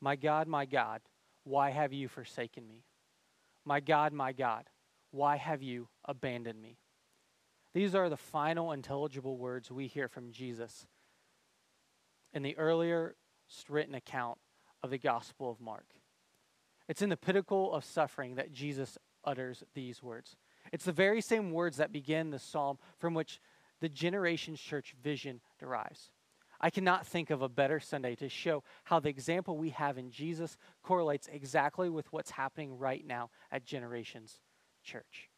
My God, my God, why have you forsaken me? My God, my God, why have you abandoned me? These are the final intelligible words we hear from Jesus in the earlier written account of the Gospel of Mark. It's in the pinnacle of suffering that Jesus utters these words. It's the very same words that begin the psalm from which the Generations Church vision derives. I cannot think of a better Sunday to show how the example we have in Jesus correlates exactly with what's happening right now at Generations Church.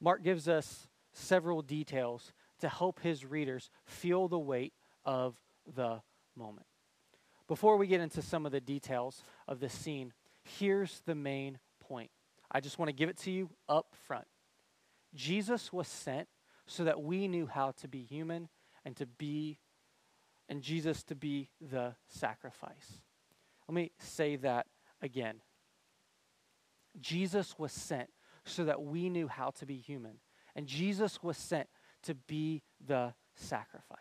Mark gives us several details to help his readers feel the weight of the moment. Before we get into some of the details of the scene, here's the main point. I just want to give it to you up front. Jesus was sent so that we knew how to be human and to be and Jesus to be the sacrifice. Let me say that again. Jesus was sent so that we knew how to be human, and Jesus was sent to be the sacrifice.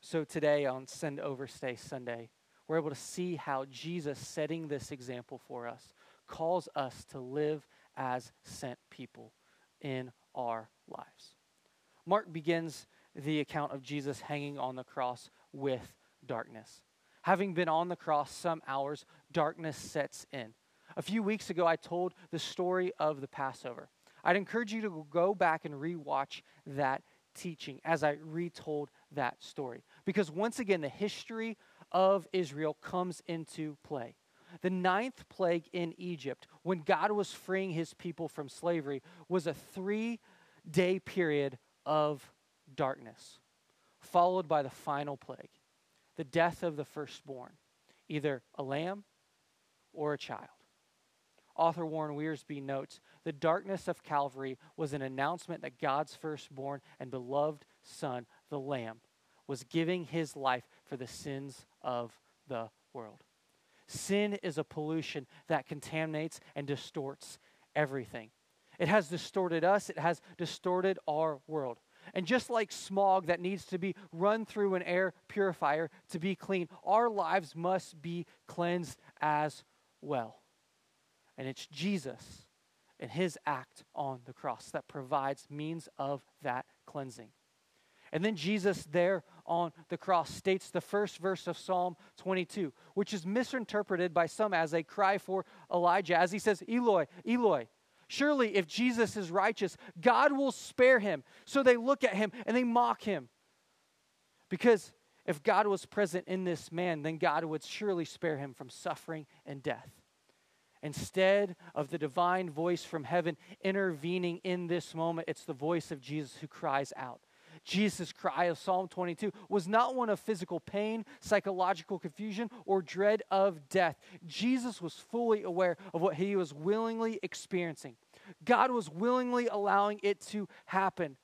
So today on Send Overstay Sunday, we're able to see how Jesus, setting this example for us, calls us to live as sent people in our lives. Mark begins the account of Jesus hanging on the cross with darkness. Having been on the cross some hours, darkness sets in. A few weeks ago, I told the story of the Passover. I'd encourage you to go back and rewatch that teaching as I retold that story. Because once again, the history of Israel comes into play. The ninth plague in Egypt, when God was freeing his people from slavery, was a three day period of darkness, followed by the final plague, the death of the firstborn, either a lamb or a child. Author Warren Wiersbe notes the darkness of Calvary was an announcement that God's firstborn and beloved Son, the Lamb, was giving his life for the sins of the world. Sin is a pollution that contaminates and distorts everything. It has distorted us, it has distorted our world. And just like smog that needs to be run through an air purifier to be clean, our lives must be cleansed as well. And it's Jesus and his act on the cross that provides means of that cleansing. And then Jesus, there on the cross, states the first verse of Psalm 22, which is misinterpreted by some as a cry for Elijah, as he says, Eloi, Eloi, Surely, if Jesus is righteous, God will spare him. So they look at him and they mock him. Because if God was present in this man, then God would surely spare him from suffering and death. Instead of the divine voice from heaven intervening in this moment, it's the voice of Jesus who cries out. Jesus' cry of Psalm 22 was not one of physical pain, psychological confusion, or dread of death. Jesus was fully aware of what he was willingly experiencing. God was willingly allowing it to happen.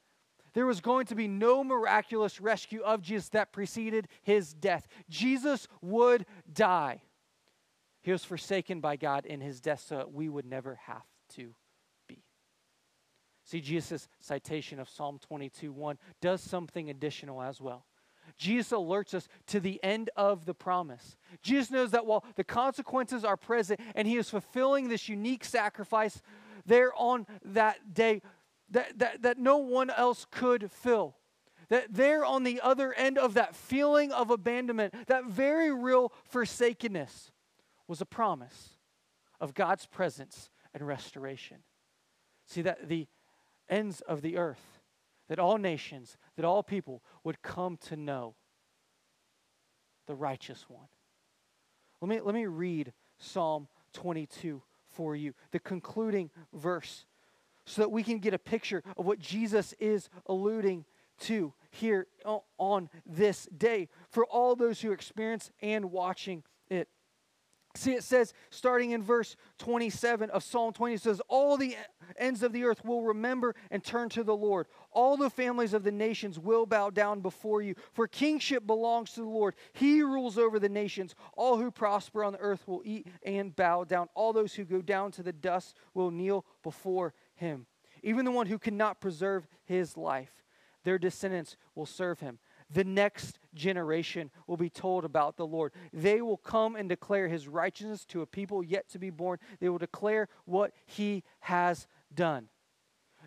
There was going to be no miraculous rescue of Jesus that preceded his death. Jesus would die. He was forsaken by God in his death so that we would never have to See, Jesus' citation of Psalm 22 1 does something additional as well. Jesus alerts us to the end of the promise. Jesus knows that while the consequences are present and he is fulfilling this unique sacrifice there on that day that, that, that no one else could fill, that there on the other end of that feeling of abandonment, that very real forsakenness, was a promise of God's presence and restoration. See, that the ends of the earth, that all nations, that all people would come to know the righteous one. Let me, let me read Psalm 22 for you, the concluding verse, so that we can get a picture of what Jesus is alluding to here on this day for all those who experience and watching it. See, it says, starting in verse 27 of Psalm 20, it says, All the ends of the earth will remember and turn to the Lord. All the families of the nations will bow down before you. For kingship belongs to the Lord. He rules over the nations. All who prosper on the earth will eat and bow down. All those who go down to the dust will kneel before him. Even the one who cannot preserve his life, their descendants will serve him. The next generation will be told about the Lord. They will come and declare his righteousness to a people yet to be born. They will declare what he has done.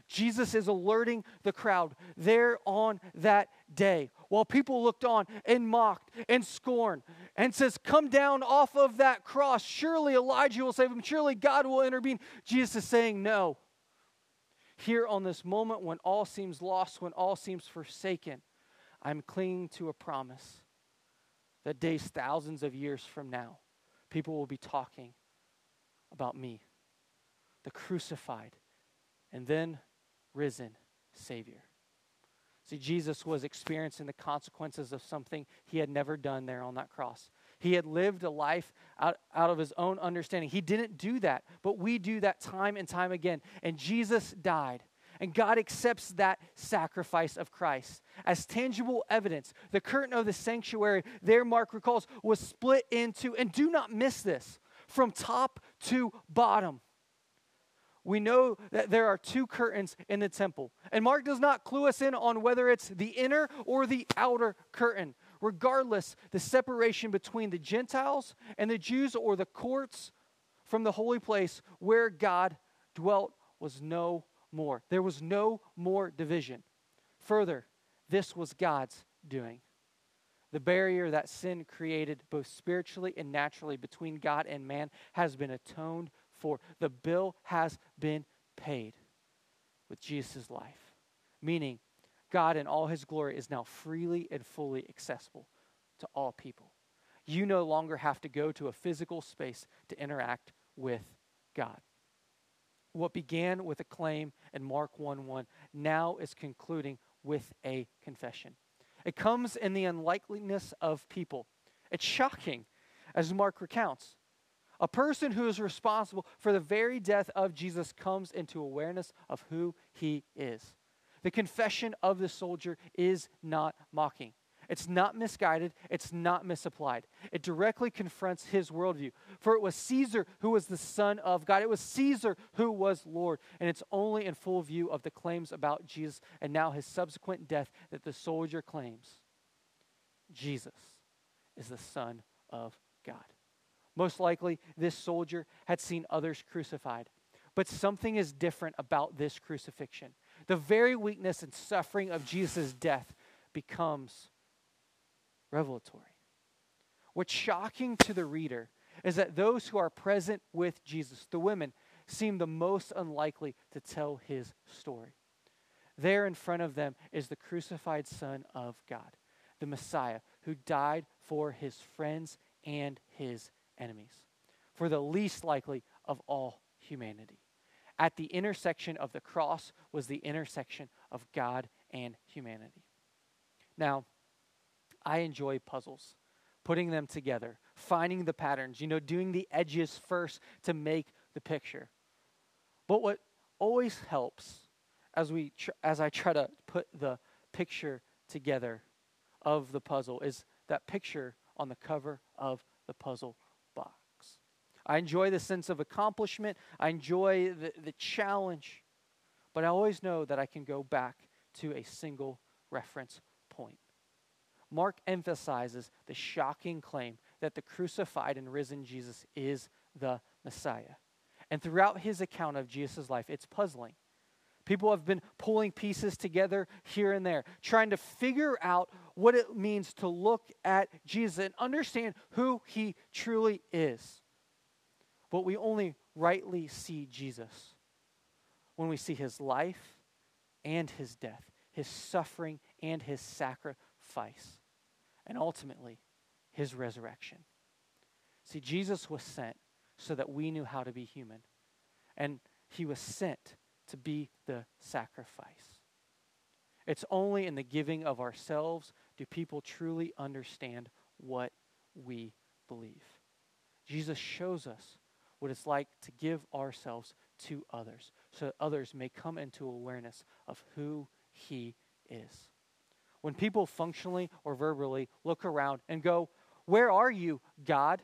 Jesus is alerting the crowd there on that day while people looked on and mocked and scorned and says, Come down off of that cross. Surely Elijah will save him. Surely God will intervene. Jesus is saying, No. Here on this moment when all seems lost, when all seems forsaken, I'm clinging to a promise that days thousands of years from now, people will be talking about me, the crucified, and then risen Savior. See, Jesus was experiencing the consequences of something he had never done there on that cross. He had lived a life out, out of his own understanding. He didn't do that, but we do that time and time again. And Jesus died. And God accepts that sacrifice of Christ as tangible evidence. The curtain of the sanctuary, there, Mark recalls, was split into, and do not miss this, from top to bottom we know that there are two curtains in the temple. And Mark does not clue us in on whether it's the inner or the outer curtain. Regardless, the separation between the Gentiles and the Jews or the courts from the holy place where God dwelt was no more. There was no more division. Further, this was God's doing. The barrier that sin created, both spiritually and naturally, between God and man, has been atoned for. The bill has been paid with Jesus' life, meaning God in all his glory is now freely and fully accessible to all people. You no longer have to go to a physical space to interact with God. What began with a claim in Mark 1 1 now is concluding with a confession. It comes in the unlikeliness of people. It's shocking, as Mark recounts. A person who is responsible for the very death of Jesus comes into awareness of who he is. The confession of the soldier is not mocking. It's not misguided. It's not misapplied. It directly confronts his worldview. For it was Caesar who was the Son of God. It was Caesar who was Lord. And it's only in full view of the claims about Jesus and now his subsequent death that the soldier claims Jesus is the Son of God. Most likely, this soldier had seen others crucified. But something is different about this crucifixion. The very weakness and suffering of Jesus' death becomes revelatory. What's shocking to the reader is that those who are present with Jesus, the women, seem the most unlikely to tell his story. There in front of them is the crucified Son of God, the Messiah, who died for his friends and his enemies, for the least likely of all humanity. At the intersection of the cross was the intersection of God and humanity. Now, I enjoy puzzles, putting them together, finding the patterns, you know, doing the edges first to make the picture. But what always helps as we tr- as I try to put the picture together of the puzzle is that picture on the cover of the puzzle box. I enjoy the sense of accomplishment. I enjoy the, the challenge. But I always know that I can go back to a single reference point. Mark emphasizes the shocking claim that the crucified and risen Jesus is the Messiah. And throughout his account of Jesus' life, it's puzzling. People have been pulling pieces together here and there, trying to figure out what it means to look at Jesus and understand who he truly is. But we only rightly see Jesus when we see his life and his death, his suffering and his sacrifice, and ultimately his resurrection. See, Jesus was sent so that we knew how to be human, and he was sent to be the sacrifice. It's only in the giving of ourselves do people truly understand what we believe. Jesus shows us what it's like to give ourselves to others so that others may come into awareness of who He is. When people functionally or verbally look around and go, Where are you, God?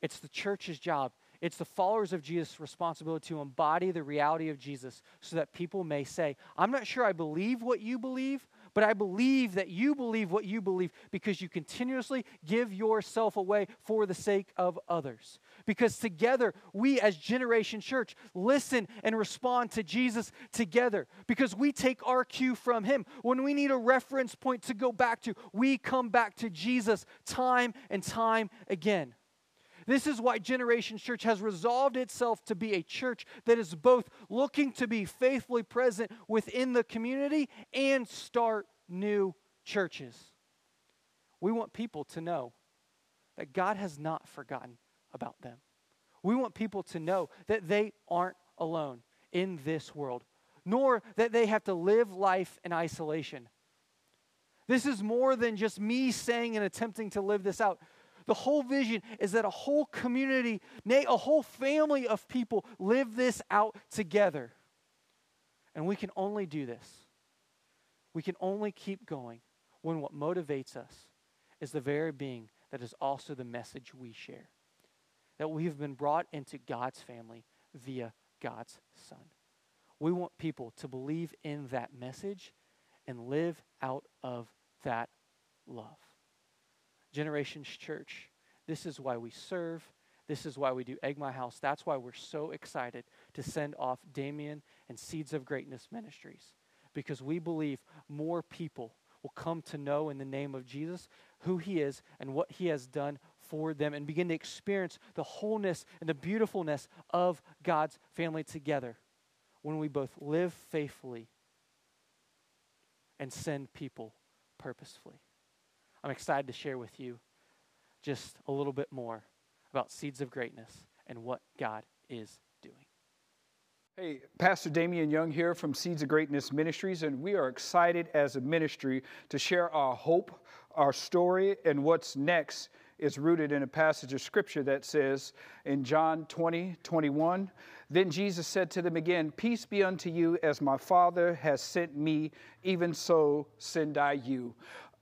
It's the church's job. It's the followers of Jesus' responsibility to embody the reality of Jesus so that people may say, I'm not sure I believe what you believe, but I believe that you believe what you believe because you continuously give yourself away for the sake of others. Because together, we as Generation Church listen and respond to Jesus together because we take our cue from Him. When we need a reference point to go back to, we come back to Jesus time and time again. This is why Generation Church has resolved itself to be a church that is both looking to be faithfully present within the community and start new churches. We want people to know that God has not forgotten about them. We want people to know that they aren't alone in this world, nor that they have to live life in isolation. This is more than just me saying and attempting to live this out. The whole vision is that a whole community, nay, a whole family of people live this out together. And we can only do this. We can only keep going when what motivates us is the very being that is also the message we share. That we have been brought into God's family via God's Son. We want people to believe in that message and live out of that love. Generations Church, this is why we serve. This is why we do Egg My House. That's why we're so excited to send off Damion and Seeds of Greatness Ministries because we believe more people will come to know in the name of Jesus who he is and what he has done for them and begin to experience the wholeness and the beautifulness of God's family together when we both live faithfully and send people purposefully. I'm excited to share with you just a little bit more about Seeds of Greatness and what God is doing. Hey, Pastor Damion Young here from Seeds of Greatness Ministries, and we are excited as a ministry to share our hope, our story, and what's next is rooted in a passage of scripture that says in John 20, 21, Then Jesus said to them again, Peace be unto you, as my Father has sent me, even so send I you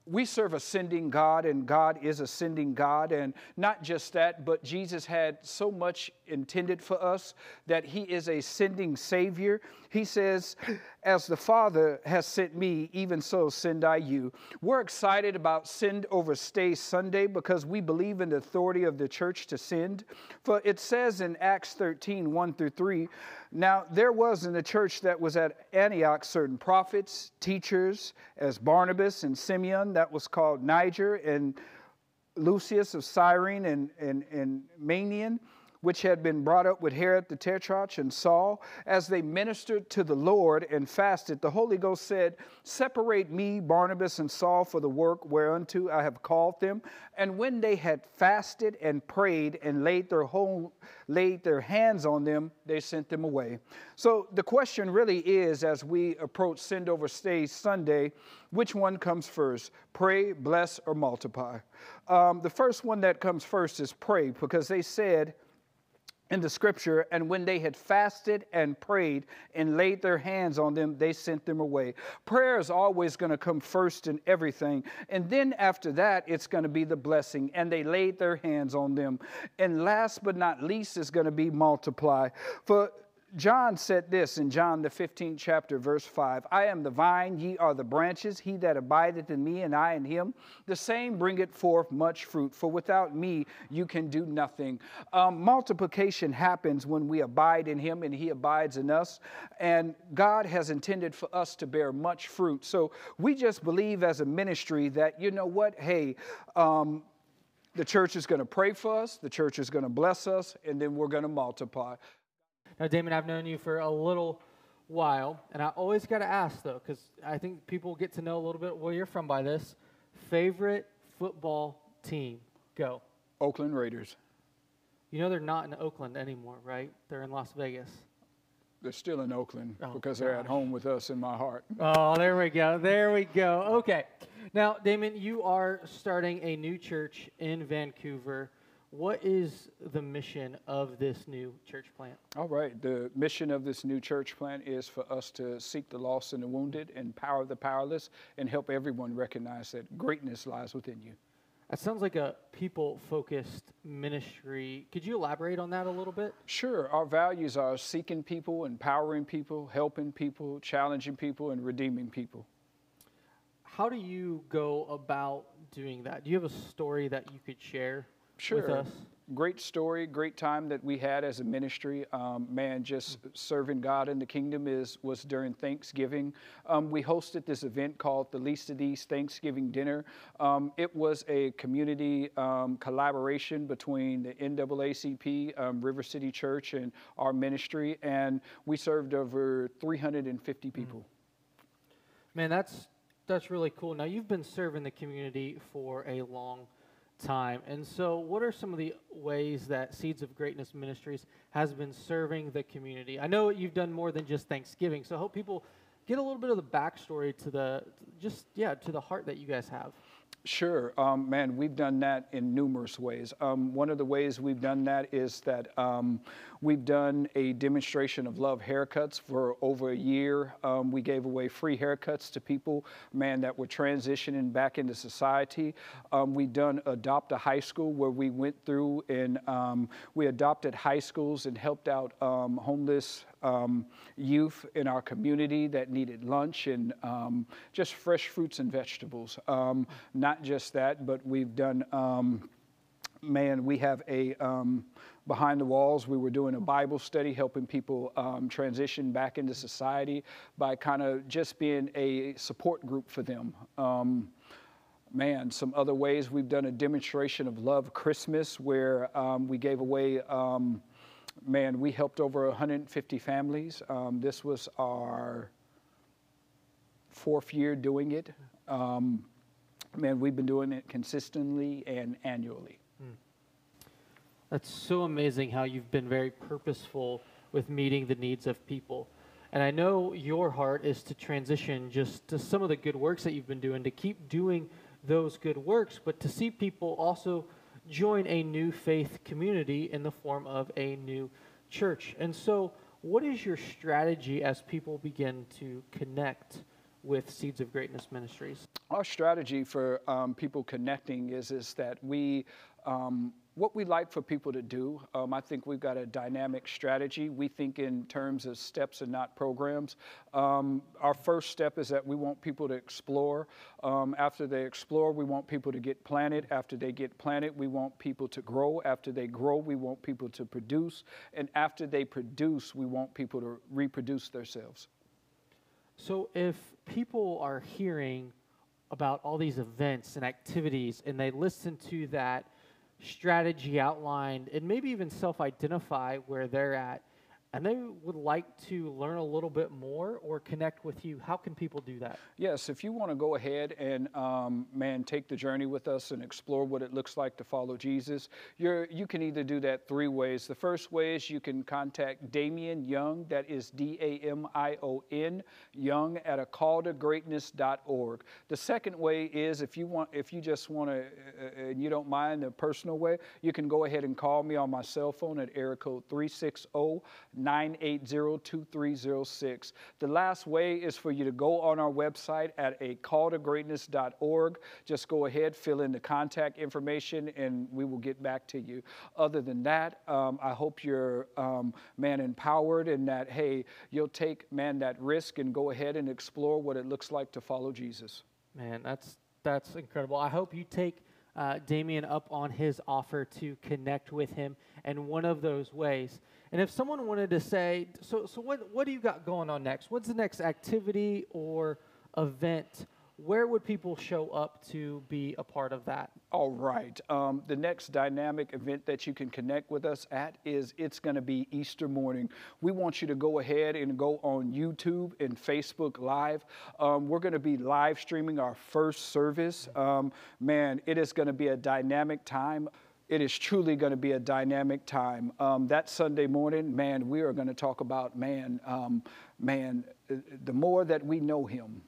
we serve a sending God, and God is a sending God. And not just that, but Jesus had so much intended for us that He is a sending Savior. He says, As the Father has sent me, even so send I you. We're excited about Send Over Stay Sunday because we believe in the authority of the church to send. For it says in Acts 13 1 through 3, now, there was in the church that was at Antioch certain prophets, teachers, as Barnabas and Simeon, that was called Niger, and Lucius of Cyrene and, and, and Manaen which had been brought up with Herod the Tetrarch and Saul, as they ministered to the Lord and fasted, the Holy Ghost said, Separate me, Barnabas and Saul, for the work whereunto I have called them. And when they had fasted and prayed and laid their whole, laid their hands on them, they sent them away. So the question really is, as we approach Send Over Stay Sunday, which one comes first? Pray, bless, or multiply? Um, the first one that comes first is pray, because they said, in the scripture, and when they had fasted and prayed and laid their hands on them, they sent them away. Prayer is always going to come first in everything. And then after that, it's going to be the blessing. And they laid their hands on them. And last but not least is going to be multiply. For John said this in John the 15th chapter, verse 5 I am the vine, ye are the branches. He that abideth in me, and I in him, the same bringeth forth much fruit. For without me, you can do nothing. Um, multiplication happens when we abide in him and he abides in us. And God has intended for us to bear much fruit. So we just believe as a ministry that, you know what, hey, um, the church is going to pray for us, the church is going to bless us, and then we're going to multiply. Now, Damon, I've known you for a little while, and I always got to ask, though, because I think people get to know a little bit where you're from by this. Favorite football team? Go. Oakland Raiders. You know they're not in Oakland anymore, right? They're in Las Vegas. They're still in Oakland oh, because they're at home with us in my heart. Oh, there we go. There we go. Okay. Now, Damon, you are starting a new church in Vancouver. What is the mission of this new church plant? All right. The mission of this new church plant is for us to seek the lost and the wounded, empower the powerless, and help everyone recognize that greatness lies within you. That sounds like a people focused ministry. Could you elaborate on that a little bit? Sure. Our values are seeking people, empowering people, helping people, challenging people, and redeeming people. how do you go about doing that? Do you have a story that you could share sure. great story, great time that we had as a ministry. Um, man, just serving God in the kingdom is was during Thanksgiving. Um, we hosted this event called the Least of These Thanksgiving Dinner. Um, it was a community um, collaboration between the NAACP, um, River City Church, and our ministry, and we served over 350 people. Man, that's that's really cool. Now you've been serving the community for a long time. And so, what are some of the ways that Seeds of Greatness Ministries has been serving the community? I know you've done more than just Thanksgiving, so I hope people get a little bit of the backstory to the just yeah to the heart that you guys have. Sure, um, man, we've done that in numerous ways. Um, one of the ways we've done that is that um, we've done a demonstration of love haircuts for over a year. Um, we gave away free haircuts to people, man, that were transitioning back into society. Um, we've done Adopt a High School where we went through and um, we adopted high schools and helped out homeless um, youth in our community that needed lunch and um, just fresh fruits and vegetables. Um, not just that, but we've done, um, man, we have a, um, behind the walls, we were doing a Bible study helping people um, transition back into society by kind of just being a support group for them man, some other ways we've done a demonstration of love Christmas where um, we gave away um, man, we helped over 150 families. Um, this was our fourth year doing it. Um, man, we've been doing it consistently and annually. That's so amazing how you've been very purposeful with meeting the needs of people. And I know your heart is to transition just to some of the good works that you've been doing, to keep doing those good works, but to see people also join a new faith community in the form of a new church. And so, what is your strategy as people begin to connect with Seeds of Greatness Ministries? Our strategy for um, people connecting is is that we um, what we like for people to do. Um, I think we've got a dynamic strategy. We think in terms of steps and not programs. Um, our first step is that we want people to explore. Um, after they explore, we want people to get planted. After they get planted, we want people to grow. After they grow, we want people to produce. And after they produce, we want people to reproduce themselves. So if people are hearing about all these events and activities and they listen to that, strategy outlined and maybe even self identify where they're at and they would like to learn a little bit more or connect with you, how can people do that? Yes, if you want to go ahead and, um, man, take the journey with us and explore what it looks like to follow Jesus, you're, you can either do that three ways. The first way is you can contact Damion Young, that is D A M I O N, Young at a call to greatness.org. The second way is if you want, if you just want to, uh, and you don't mind the personal way, you can go ahead and call me on my cell phone at area code 360 980-2306. The last way is for you to go on our website at a calltogreatness.org. Just go ahead, fill in the contact information, and we will get back to you. Other than that, um, I hope you're, um, man, empowered and that, hey, you'll take, man, that risk and go ahead and explore what it looks like to follow Jesus. Man, that's, that's incredible. I hope you take uh, Damion up on his offer to connect with him. And one of those ways and if someone wanted to say, so, so what, what do you got going on next? What's the next activity or event? Where would people show up to be a part of that? All right. Um, the next dynamic event that you can connect with us at is it's going to be Easter morning. We want you to go ahead and go on YouTube and Facebook Live. Um, we're going to be live streaming our first service. Um, man, it is going to be a dynamic time it is truly going to be a dynamic time. Um, that Sunday morning, man, we are going to talk about man, um, man, uh, the more that we know Him,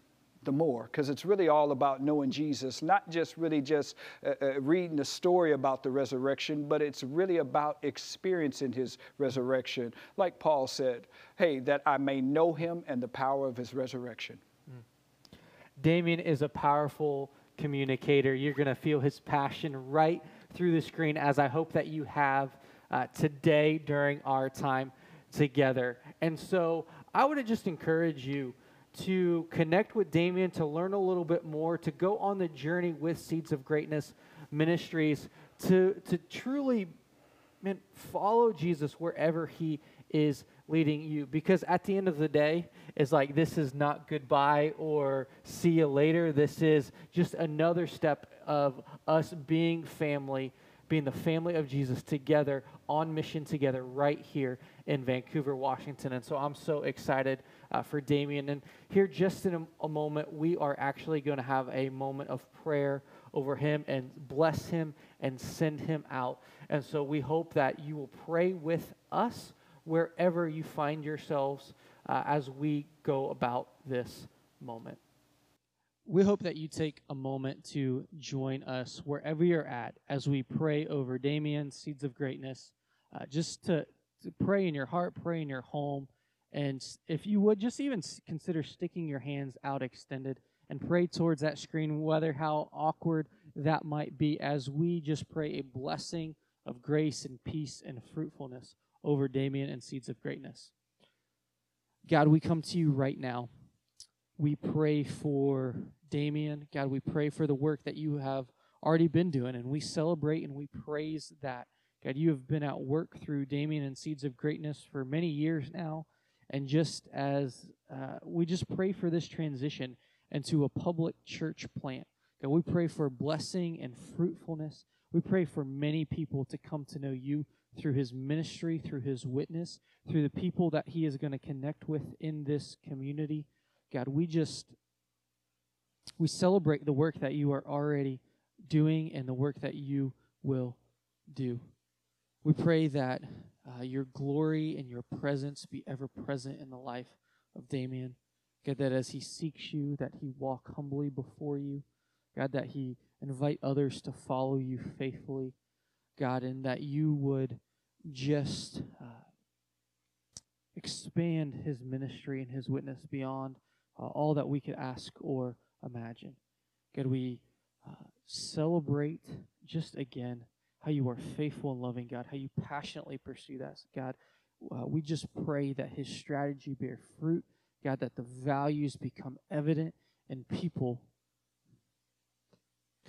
the more, because it's really all about knowing Jesus, not just really just uh, uh, reading the story about the resurrection, but it's really about experiencing His resurrection. Like Paul said, hey, that I may know Him and the power of His resurrection. Mm. Damion is a powerful communicator. You're going to feel his passion right through the screen, as I hope that you have uh, today during our time together. And so I would just encourage you to connect with Damion, to learn a little bit more, to go on the journey with Seeds of Greatness Ministries, to, to truly man, follow Jesus wherever he is leading you. Because at the end of the day, it's like this is not goodbye or see you later. This is just another step of us being family, being the family of Jesus together on mission together right here in Vancouver, Washington. And so I'm so excited uh, for Damion. And here, just in a, a moment, we are actually going to have a moment of prayer over him and bless him and send him out. And so we hope that you will pray with us wherever you find yourselves uh, as we go about this moment. We hope that you take a moment to join us wherever you're at as we pray over Damion, Seeds of Greatness, uh, just to, to pray in your heart, pray in your home. And if you would, just even consider sticking your hands out extended and pray towards that screen, whether how awkward that might be, as we just pray a blessing of grace and peace and fruitfulness over Damion and Seeds of Greatness. God, we come to you right now. We pray for Damion. God, we pray for the work that you have already been doing, and we celebrate and we praise that. God, you have been at work through Damion and Seeds of Greatness for many years now. And just as uh, we just pray for this transition into a public church plant, God, we pray for blessing and fruitfulness. We pray for many people to come to know you through his ministry, through his witness, through the people that he is going to connect with in this community. God, we just we celebrate the work that you are already doing and the work that you will do. We pray that uh, your glory and your presence be ever present in the life of Damion. God, that as he seeks you, that he walk humbly before you. God, that he invite others to follow you faithfully. God, and that you would just uh, expand his ministry and his witness beyond uh, all that we could ask or imagine. God, we uh, celebrate just again how you are faithful and loving, God, how you passionately pursue that. God, uh, we just pray that his strategy bear fruit, God, that the values become evident and people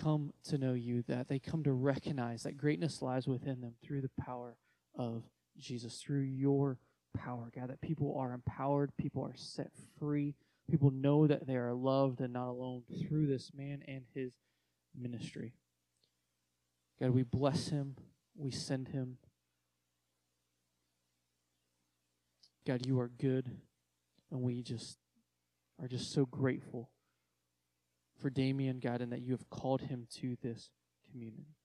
come to know you, that they come to recognize that greatness lies within them through the power of Jesus, through your power, God, that people are empowered, people are set free, people know that they are loved and not alone through this man and his ministry. God, we bless him, we send him. God, you are good, and we just are just so grateful for Damion, God, and that you have called him to this community.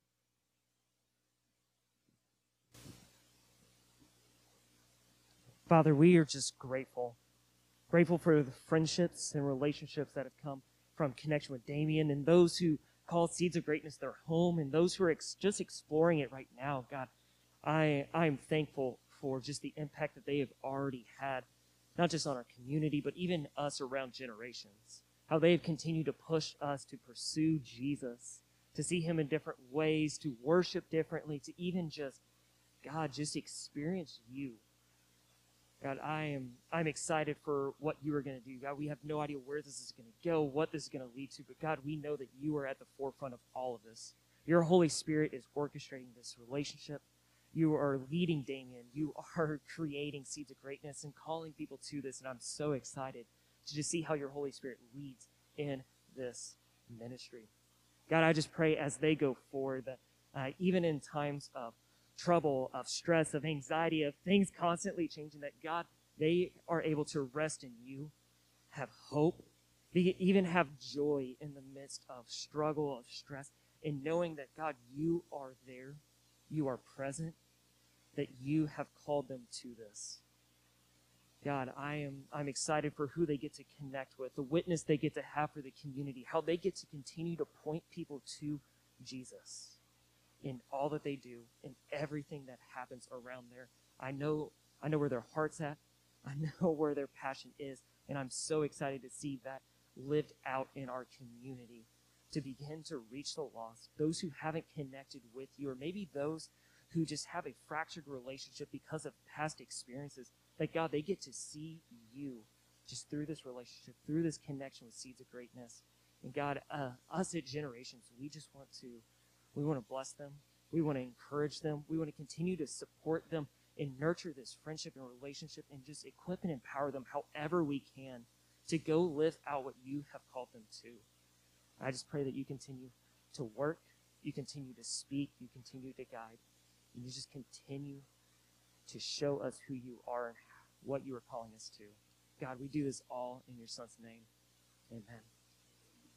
Father, we are just grateful. Grateful for the friendships and relationships that have come from connection with Damion and those who call Seeds of Greatness their home and those who are ex- just exploring it right now. God, I, I'm thankful for just the impact that they have already had, not just on our community, but even us around generations how they have continued to push us to pursue Jesus, to see Him in different ways, to worship differently, to even just, God, just experience you. God, I am I'm excited for what you are going to do. God, we have no idea where this is going to go, what this is going to lead to, but God, we know that you are at the forefront of all of this. Your Holy Spirit is orchestrating this relationship. You are leading Damion. You are creating seeds of greatness and calling people to this, and I'm so excited to just see how your Holy Spirit leads in this ministry. God, I just pray as they go forward that uh, even in times of trouble, of stress, of anxiety, of things constantly changing, that God, they are able to rest in you, have hope, even have joy in the midst of struggle, of stress, in knowing that God, you are there, you are present, that you have called them to this. God, I am I'm excited for who they get to connect with, the witness they get to have for the community, how they get to continue to point people to Jesus in all that they do, in everything that happens around there. I know I know where their heart's at. I know where their passion is, and I'm so excited to see that lived out in our community to begin to reach the lost, those who haven't connected with you, or maybe those who just have a fractured relationship because of past experiences that God, they get to see you just through this relationship, through this connection with Seeds of Greatness. And God, uh, us at Generations, we just want to, we want to bless them. We want to encourage them. We want to continue to support them and nurture this friendship and relationship and just equip and empower them however we can to go live out what you have called them to. I just pray that you continue to work, you continue to speak, you continue to guide, and you just continue to show us who you are and what you are calling us to. God, we do this all in your son's name. Amen.